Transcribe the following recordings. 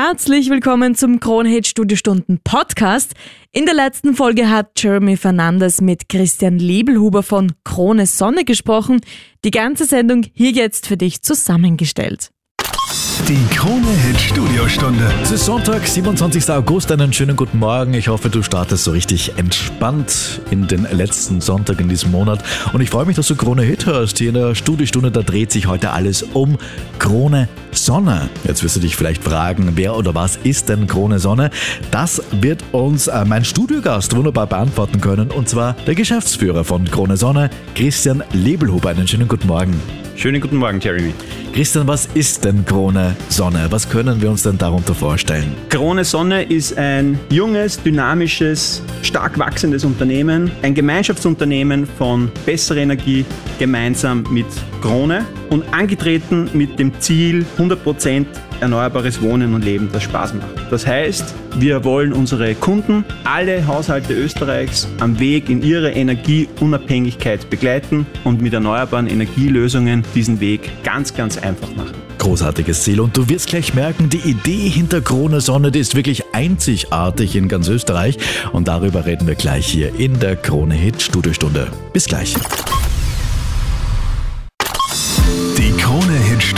Herzlich willkommen zum Kronhit Studiostunden Podcast. In der letzten Folge hat Jeremy Fernandes mit Christian Lebelhuber von Krone Sonne gesprochen. Die ganze Sendung hier jetzt für dich zusammengestellt. Die Krone-Hit Studiostunde. Es ist Sonntag, 27. August. Einen schönen guten Morgen. Ich hoffe, du startest so richtig entspannt in den letzten Sonntag in diesem Monat. Und ich freue mich, dass du Krone Hit hörst. Hier in der Studiostunde, da dreht sich heute alles um Krone Sonne. Jetzt wirst du dich vielleicht fragen, wer oder was ist denn Krone Sonne? Das wird uns äh, mein Studiogast wunderbar beantworten können. Und zwar der Geschäftsführer von Krone Sonne, Christian Lebelhuber. Einen schönen guten Morgen. Schönen guten Morgen, Jeremy. Christian, was ist denn Krone Sonne? Was können wir uns denn darunter vorstellen? Krone Sonne ist ein junges, dynamisches, stark wachsendes Unternehmen, ein Gemeinschaftsunternehmen von bessere Energie gemeinsam mit Krone und angetreten mit dem Ziel 100% erneuerbares Wohnen und Leben, das Spaß macht. Das heißt, wir wollen unsere Kunden, alle Haushalte Österreichs am Weg in ihre Energieunabhängigkeit begleiten und mit erneuerbaren Energielösungen diesen Weg ganz, ganz einfach machen. Großartiges Ziel und du wirst gleich merken, die Idee hinter Krone Sonne, die ist wirklich einzigartig in ganz Österreich und darüber reden wir gleich hier in der Krone Hit Studiostunde. Bis gleich.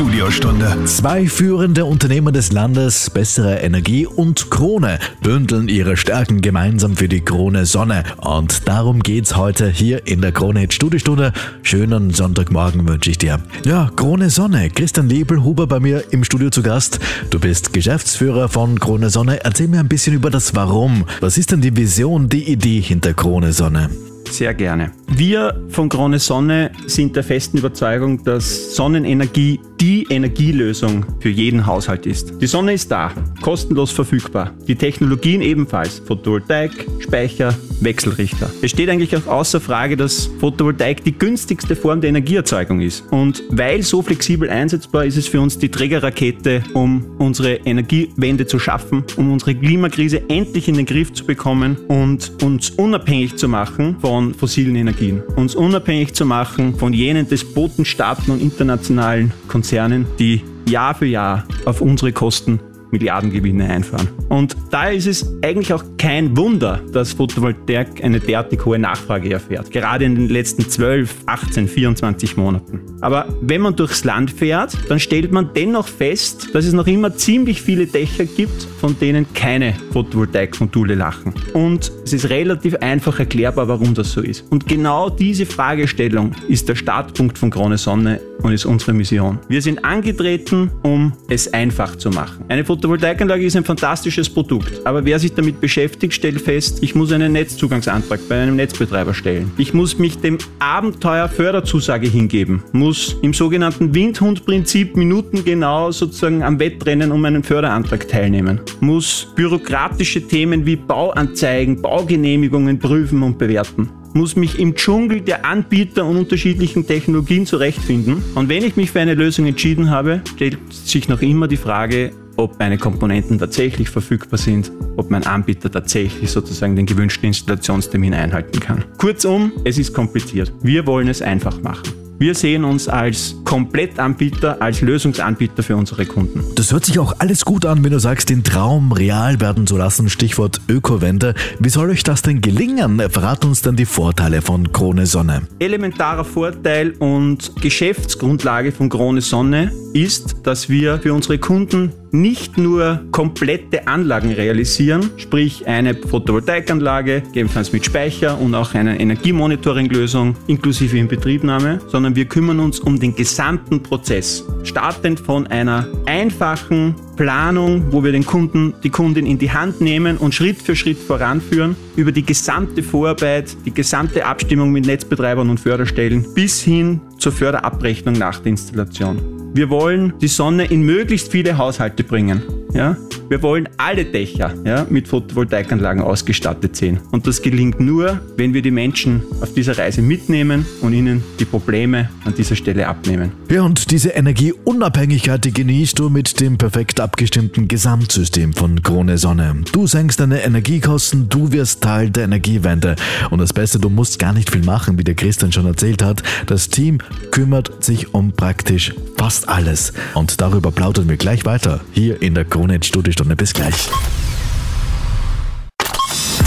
Studiostunde. Zwei führende Unternehmen des Landes, Bessere Energie und Krone, bündeln ihre Stärken gemeinsam für die Krone Sonne. Und darum geht's heute hier in der Krone Studiostunde. Schönen Sonntagmorgen wünsche ich dir. Ja, Krone Sonne. Christian Lebelhuber bei mir im Studio zu Gast. Du bist Geschäftsführer von Krone Sonne. Erzähl mir ein bisschen über das Warum. Was ist denn die Vision, die Idee hinter Krone Sonne? Sehr gerne. Wir von Krone Sonne sind der festen Überzeugung, dass Sonnenenergie die Energielösung für jeden Haushalt ist. Die Sonne ist da, kostenlos verfügbar. Die Technologien ebenfalls. Photovoltaik, Speicher, Wechselrichter. Es steht eigentlich auch außer Frage, dass Photovoltaik die günstigste Form der Energieerzeugung ist. Und weil so flexibel einsetzbar ist es für uns die Trägerrakete, um unsere Energiewende zu schaffen, um unsere Klimakrise endlich in den Griff zu bekommen und uns unabhängig zu machen von fossilen Energien. Uns unabhängig zu machen von jenen Despotenstaaten und internationalen Konzernen Konzernen, die Jahr für Jahr auf unsere Kosten Milliardengewinne einfahren. Und da ist es eigentlich auch kein Wunder, dass Photovoltaik eine derartig hohe Nachfrage erfährt. Gerade in den letzten 12, 18, 24 Monaten. Aber wenn man durchs Land fährt, dann stellt man dennoch fest, dass es noch immer ziemlich viele Dächer gibt, von denen keine Photovoltaikmodule lachen. Und es ist relativ einfach erklärbar, warum das so ist. Und genau diese Fragestellung ist der Startpunkt von Krone Sonne und ist unsere Mission. Wir sind angetreten, um es einfach zu machen. Eine Photovoltaikanlage ist ein fantastisches Produkt, aber wer sich damit beschäftigt, stellt fest, ich muss einen Netzzugangsantrag bei einem Netzbetreiber stellen. Ich muss mich dem Abenteuer Förderzusage hingeben, muss im sogenannten Windhundprinzip minutengenau sozusagen am Wettrennen um einen Förderantrag teilnehmen, muss bürokratische Themen wie Bauanzeigen, Baugenehmigungen prüfen und bewerten muss mich im Dschungel der Anbieter und unterschiedlichen Technologien zurechtfinden. Und wenn ich mich für eine Lösung entschieden habe, stellt sich noch immer die Frage, ob meine Komponenten tatsächlich verfügbar sind, ob mein Anbieter tatsächlich sozusagen den gewünschten Installationstermin einhalten kann. Kurzum, es ist kompliziert. Wir wollen es einfach machen. Wir sehen uns als Komplettanbieter, als Lösungsanbieter für unsere Kunden. Das hört sich auch alles gut an, wenn du sagst, den Traum real werden zu lassen. Stichwort Ökowende. Wie soll euch das denn gelingen? Verrat uns dann die Vorteile von Krone Sonne. Elementarer Vorteil und Geschäftsgrundlage von Krone Sonne ist, dass wir für unsere Kunden nicht nur komplette Anlagen realisieren, sprich eine Photovoltaikanlage, gegebenenfalls mit Speicher und auch eine Energiemonitoringlösung inklusive Inbetriebnahme, sondern wir kümmern uns um den gesamten Prozess. Startend von einer einfachen Planung, wo wir den Kunden, die Kundin in die Hand nehmen und Schritt für Schritt voranführen, über die gesamte Vorarbeit, die gesamte Abstimmung mit Netzbetreibern und Förderstellen bis hin zur Förderabrechnung nach der Installation. Wir wollen die Sonne in möglichst viele Haushalte bringen. Ja? Wir wollen alle Dächer ja, mit Photovoltaikanlagen ausgestattet sehen. Und das gelingt nur, wenn wir die Menschen auf dieser Reise mitnehmen und ihnen die Probleme an dieser Stelle abnehmen. Ja, und diese Energieunabhängigkeit, die genießt du mit dem perfekt abgestimmten Gesamtsystem von Krone Sonne. Du senkst deine Energiekosten, du wirst Teil der Energiewende. Und das Beste, du musst gar nicht viel machen, wie der Christian schon erzählt hat. Das Team kümmert sich um praktisch fast alles. Und darüber plaudern wir gleich weiter hier in der Krone Studio Studiostunde. Bis gleich.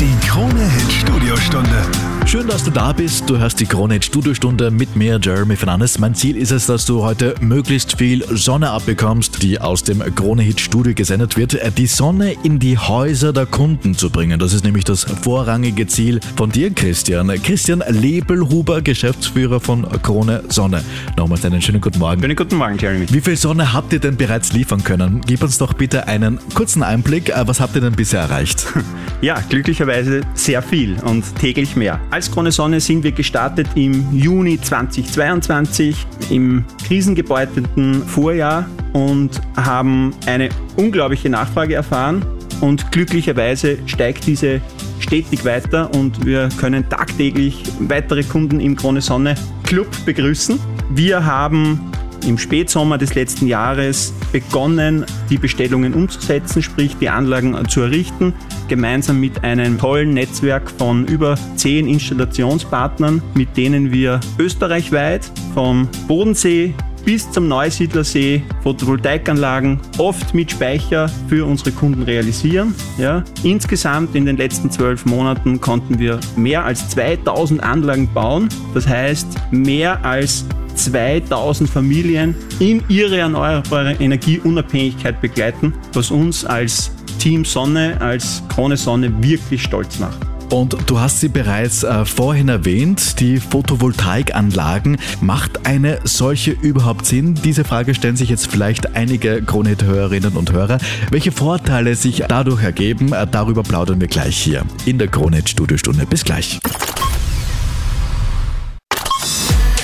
Die Krone Hit Studiostunde. Schön, dass du da bist. Du hörst die Krone Hit Studiostunde mit mir, Jeremy Fernandes. Mein Ziel ist es, dass du heute möglichst viel Sonne abbekommst, die aus dem Krone Hit Studio gesendet wird. Die Sonne in die Häuser der Kunden zu bringen. Das ist nämlich das vorrangige Ziel von dir, Christian. Christian Lebelhuber, Geschäftsführer von Krone Sonne. Nochmals einen schönen guten Morgen. Schönen guten Morgen, Jeremy. Wie viel Sonne habt ihr denn bereits liefern können? Gib uns doch bitte einen kurzen Einblick. Was habt ihr denn bisher erreicht? Ja, glücklicherweise sehr viel und täglich mehr. Als Krone Sonne sind wir gestartet im Juni 2022 im krisengebeuteten Vorjahr und haben eine unglaubliche Nachfrage erfahren und glücklicherweise steigt diese stetig weiter und wir können tagtäglich weitere Kunden im Krone Sonne Club begrüßen. Wir haben im Spätsommer des letzten Jahres begonnen, die Bestellungen umzusetzen, sprich die Anlagen zu errichten, gemeinsam mit einem tollen Netzwerk von über zehn Installationspartnern, mit denen wir österreichweit vom Bodensee bis zum Neusiedlersee Photovoltaikanlagen oft mit Speicher für unsere Kunden realisieren. Ja. Insgesamt in den letzten zwölf Monaten konnten wir mehr als 2000 Anlagen bauen. Das heißt, mehr als 2000 Familien in ihre erneuerbare Energieunabhängigkeit begleiten, was uns als Team Sonne, als Krone Sonne wirklich stolz macht. Und du hast sie bereits äh, vorhin erwähnt, die Photovoltaikanlagen. Macht eine solche überhaupt Sinn? Diese Frage stellen sich jetzt vielleicht einige Kronet-Hörerinnen und Hörer. Welche Vorteile sich dadurch ergeben, äh, darüber plaudern wir gleich hier in der Kronet-Studiostunde. Bis gleich.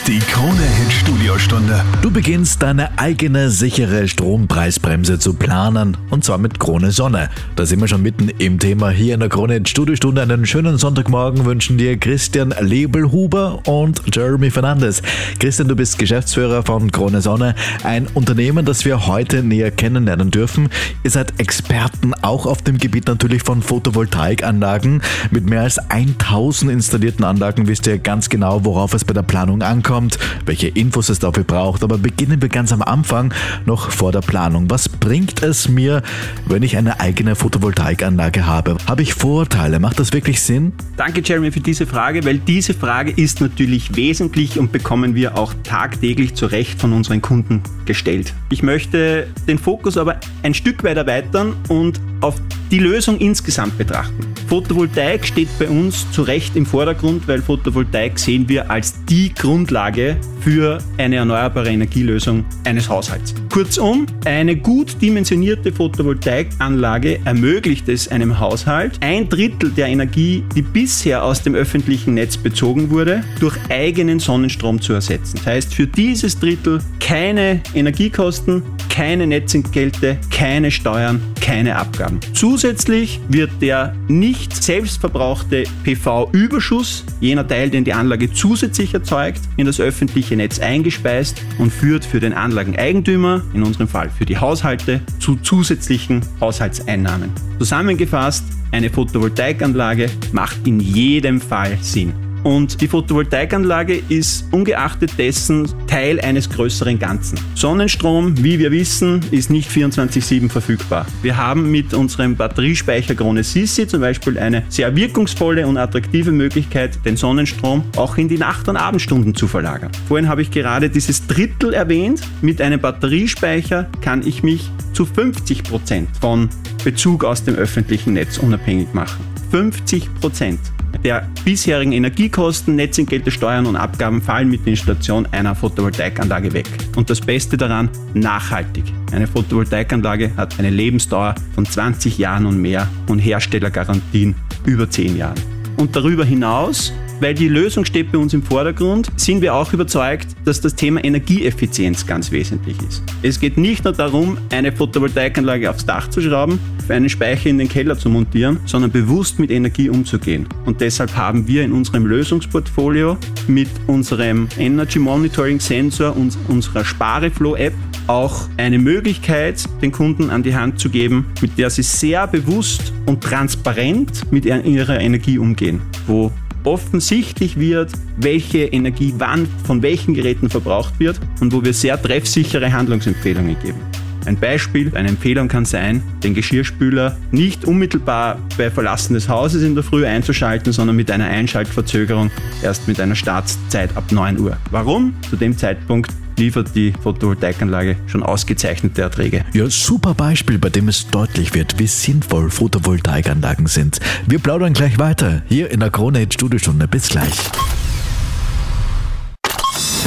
Die Krone Hit Studiostunde. Du beginnst deine eigene sichere Strompreisbremse zu planen und zwar mit Krone Sonne. Da sind wir schon mitten im Thema hier in der Krone Hit Studiostunde. Einen schönen Sonntagmorgen wünschen dir Christian Lebelhuber und Jeremy Fernandes. Christian, du bist Geschäftsführer von Krone Sonne, ein Unternehmen, das wir heute näher kennenlernen dürfen. Ihr seid Experten auch auf dem Gebiet natürlich von Photovoltaikanlagen. Mit mehr als 1000 installierten Anlagen wisst ihr ganz genau, worauf es bei der Planung ankommt kommt, welche Infos es dafür braucht. Aber beginnen wir ganz am Anfang, noch vor der Planung. Was bringt es mir, wenn ich eine eigene Photovoltaikanlage habe? Habe ich Vorteile? Macht das wirklich Sinn? Danke, Jeremy, für diese Frage, weil diese Frage ist natürlich wesentlich und bekommen wir auch tagtäglich zu Recht von unseren Kunden gestellt. Ich möchte den Fokus aber ein Stück weit erweitern und auf die Lösung insgesamt betrachten. Photovoltaik steht bei uns zu Recht im Vordergrund, weil Photovoltaik sehen wir als die Grundlage für eine erneuerbare Energielösung eines Haushalts. Kurzum, eine gut dimensionierte Photovoltaikanlage ermöglicht es einem Haushalt, ein Drittel der Energie, die bisher aus dem öffentlichen Netz bezogen wurde, durch eigenen Sonnenstrom zu ersetzen. Das heißt, für dieses Drittel keine Energiekosten, keine Netzentgelte, keine Steuern, keine Abgaben. Zusätzlich wird der nicht selbstverbrauchte PV-Überschuss, jener Teil, den die Anlage zusätzlich erzeugt, in das öffentliche Netz eingespeist und führt für den Anlageneigentümer, in unserem Fall für die Haushalte, zu zusätzlichen Haushaltseinnahmen. Zusammengefasst, eine Photovoltaikanlage macht in jedem Fall Sinn. Und die Photovoltaikanlage ist ungeachtet dessen Teil eines größeren Ganzen. Sonnenstrom, wie wir wissen, ist nicht 24-7 verfügbar. Wir haben mit unserem Batteriespeicher Krone Sissi zum Beispiel eine sehr wirkungsvolle und attraktive Möglichkeit, den Sonnenstrom auch in die Nacht- und Abendstunden zu verlagern. Vorhin habe ich gerade dieses Drittel erwähnt. Mit einem Batteriespeicher kann ich mich zu 50 Prozent von Bezug aus dem öffentlichen Netz unabhängig machen. 50 Prozent der bisherigen Energiekosten, Netzentgelte, Steuern und Abgaben fallen mit der Installation einer Photovoltaikanlage weg. Und das Beste daran, nachhaltig. Eine Photovoltaikanlage hat eine Lebensdauer von 20 Jahren und mehr und Herstellergarantien über 10 Jahren. Und darüber hinaus weil die Lösung steht bei uns im Vordergrund, sind wir auch überzeugt, dass das Thema Energieeffizienz ganz wesentlich ist. Es geht nicht nur darum, eine Photovoltaikanlage aufs Dach zu schrauben, einen Speicher in den Keller zu montieren, sondern bewusst mit Energie umzugehen. Und deshalb haben wir in unserem Lösungsportfolio mit unserem Energy Monitoring Sensor und unserer Spareflow App auch eine Möglichkeit den Kunden an die Hand zu geben, mit der sie sehr bewusst und transparent mit ihrer Energie umgehen, wo offensichtlich wird, welche Energie wann von welchen Geräten verbraucht wird und wo wir sehr treffsichere Handlungsempfehlungen geben. Ein Beispiel, eine Empfehlung kann sein, den Geschirrspüler nicht unmittelbar bei Verlassen des Hauses in der Früh einzuschalten, sondern mit einer Einschaltverzögerung erst mit einer Startzeit ab 9 Uhr. Warum? Zu dem Zeitpunkt liefert die Photovoltaikanlage schon ausgezeichnete Erträge. Ja, super Beispiel, bei dem es deutlich wird, wie sinnvoll Photovoltaikanlagen sind. Wir plaudern gleich weiter hier in der Krone Studiostunde. Bis gleich.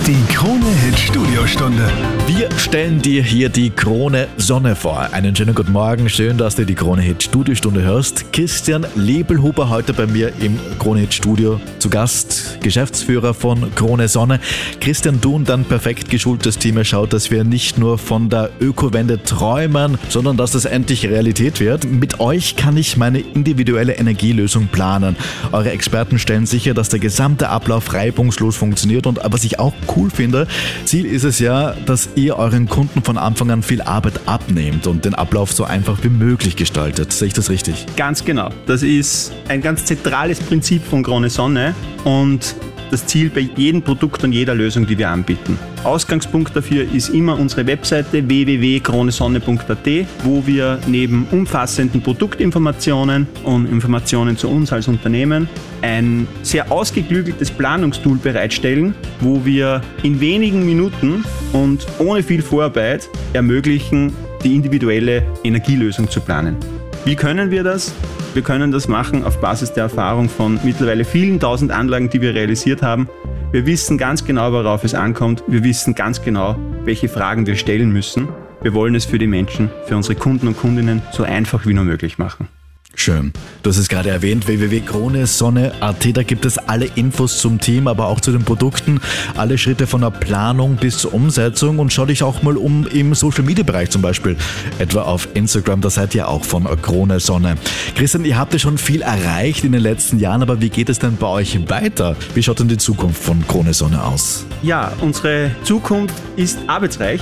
Die Krone Hit Studiostunde. Wir stellen dir hier die Krone Sonne vor. Einen schönen guten Morgen. Schön, dass du die Krone Hit Studiostunde hörst. Christian Lebelhuber heute bei mir im Krone Hit Studio zu Gast, Geschäftsführer von Krone Sonne. Christian, du und dein perfekt geschultes Team schaut, dass wir nicht nur von der Ökowende träumen, sondern dass das endlich Realität wird. Mit euch kann ich meine individuelle Energielösung planen. Eure Experten stellen sicher, dass der gesamte Ablauf reibungslos funktioniert und was ich auch cool finde, Ziel ist es ja, dass ihr euren Kunden von Anfang an viel Arbeit abnehmt und den Ablauf so einfach wie möglich gestaltet. Sehe ich das richtig? Ganz genau. Das ist ein ganz zentrales Prinzip von Krone Sonne und das Ziel bei jedem Produkt und jeder Lösung, die wir anbieten. Ausgangspunkt dafür ist immer unsere Webseite www.kronesonne.at, wo wir neben umfassenden Produktinformationen und Informationen zu uns als Unternehmen ein sehr ausgeklügeltes Planungstool bereitstellen, wo wir in wenigen Minuten und ohne viel Vorarbeit ermöglichen, die individuelle Energielösung zu planen. Wie können wir das? Wir können das machen auf Basis der Erfahrung von mittlerweile vielen tausend Anlagen, die wir realisiert haben. Wir wissen ganz genau, worauf es ankommt. Wir wissen ganz genau, welche Fragen wir stellen müssen. Wir wollen es für die Menschen, für unsere Kunden und Kundinnen so einfach wie nur möglich machen. Schön. Du hast es gerade erwähnt, www.kronesonne.at, da gibt es alle Infos zum Team, aber auch zu den Produkten, alle Schritte von der Planung bis zur Umsetzung und schau dich auch mal um im Social Media Bereich zum Beispiel, etwa auf Instagram, da seid ihr auch von Krone Sonne. Christian, ihr habt ja schon viel erreicht in den letzten Jahren, aber wie geht es denn bei euch weiter? Wie schaut denn die Zukunft von Krone Sonne aus? Ja, unsere Zukunft ist arbeitsreich.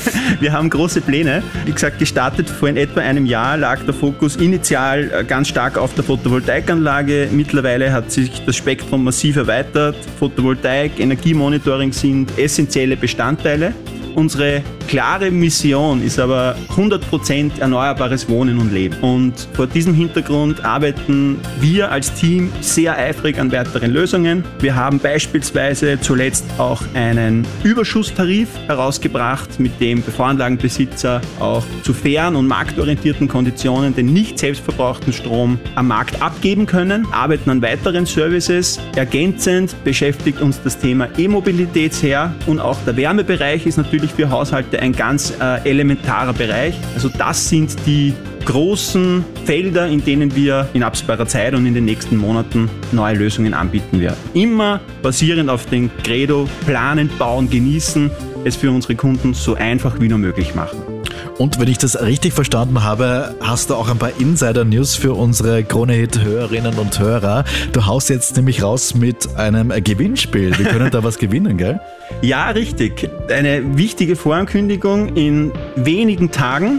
Wir haben große Pläne. Wie gesagt, gestartet vor in etwa einem Jahr lag der Fokus initial ganz stark auf der Photovoltaikanlage. Mittlerweile hat sich das Spektrum massiv erweitert. Photovoltaik, Energiemonitoring sind essentielle Bestandteile. Unsere klare Mission ist aber 100% erneuerbares Wohnen und Leben. Und vor diesem Hintergrund arbeiten wir als Team sehr eifrig an weiteren Lösungen. Wir haben beispielsweise zuletzt auch einen Überschusstarif herausgebracht, mit dem Voranlagenbesitzer auch zu fairen und marktorientierten Konditionen den nicht selbstverbrauchten Strom am Markt abgeben können, arbeiten an weiteren Services. Ergänzend beschäftigt uns das Thema E-Mobilität sehr und auch der Wärmebereich ist natürlich für Haushalte ein ganz äh, elementarer Bereich. Also das sind die großen Felder, in denen wir in absehbarer Zeit und in den nächsten Monaten neue Lösungen anbieten werden. Immer basierend auf den Credo planen, bauen, genießen, es für unsere Kunden so einfach wie nur möglich machen. Und wenn ich das richtig verstanden habe, hast du auch ein paar Insider-News für unsere Krone-Hit-Hörerinnen und Hörer. Du haust jetzt nämlich raus mit einem Gewinnspiel. Wir können da was gewinnen, gell? Ja, richtig. Eine wichtige Vorankündigung. In wenigen Tagen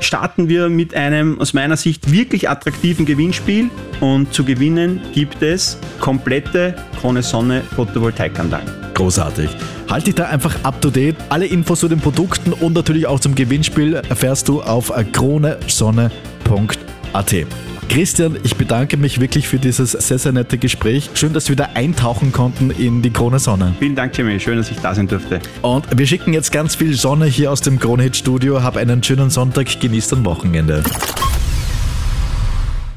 starten wir mit einem aus meiner Sicht wirklich attraktiven Gewinnspiel. Und zu gewinnen gibt es komplette Krone Sonne Photovoltaikanlagen. Großartig. Halt dich da einfach up to date. Alle Infos zu den Produkten und natürlich auch zum Gewinnspiel erfährst du auf kronesonne.at. Christian, ich bedanke mich wirklich für dieses sehr, sehr nette Gespräch. Schön, dass wir da eintauchen konnten in die Krone Sonne. Vielen Dank, Jimmy. Schön, dass ich da sein durfte. Und wir schicken jetzt ganz viel Sonne hier aus dem Krone Hit Studio. Hab einen schönen Sonntag. Genießt ein Wochenende.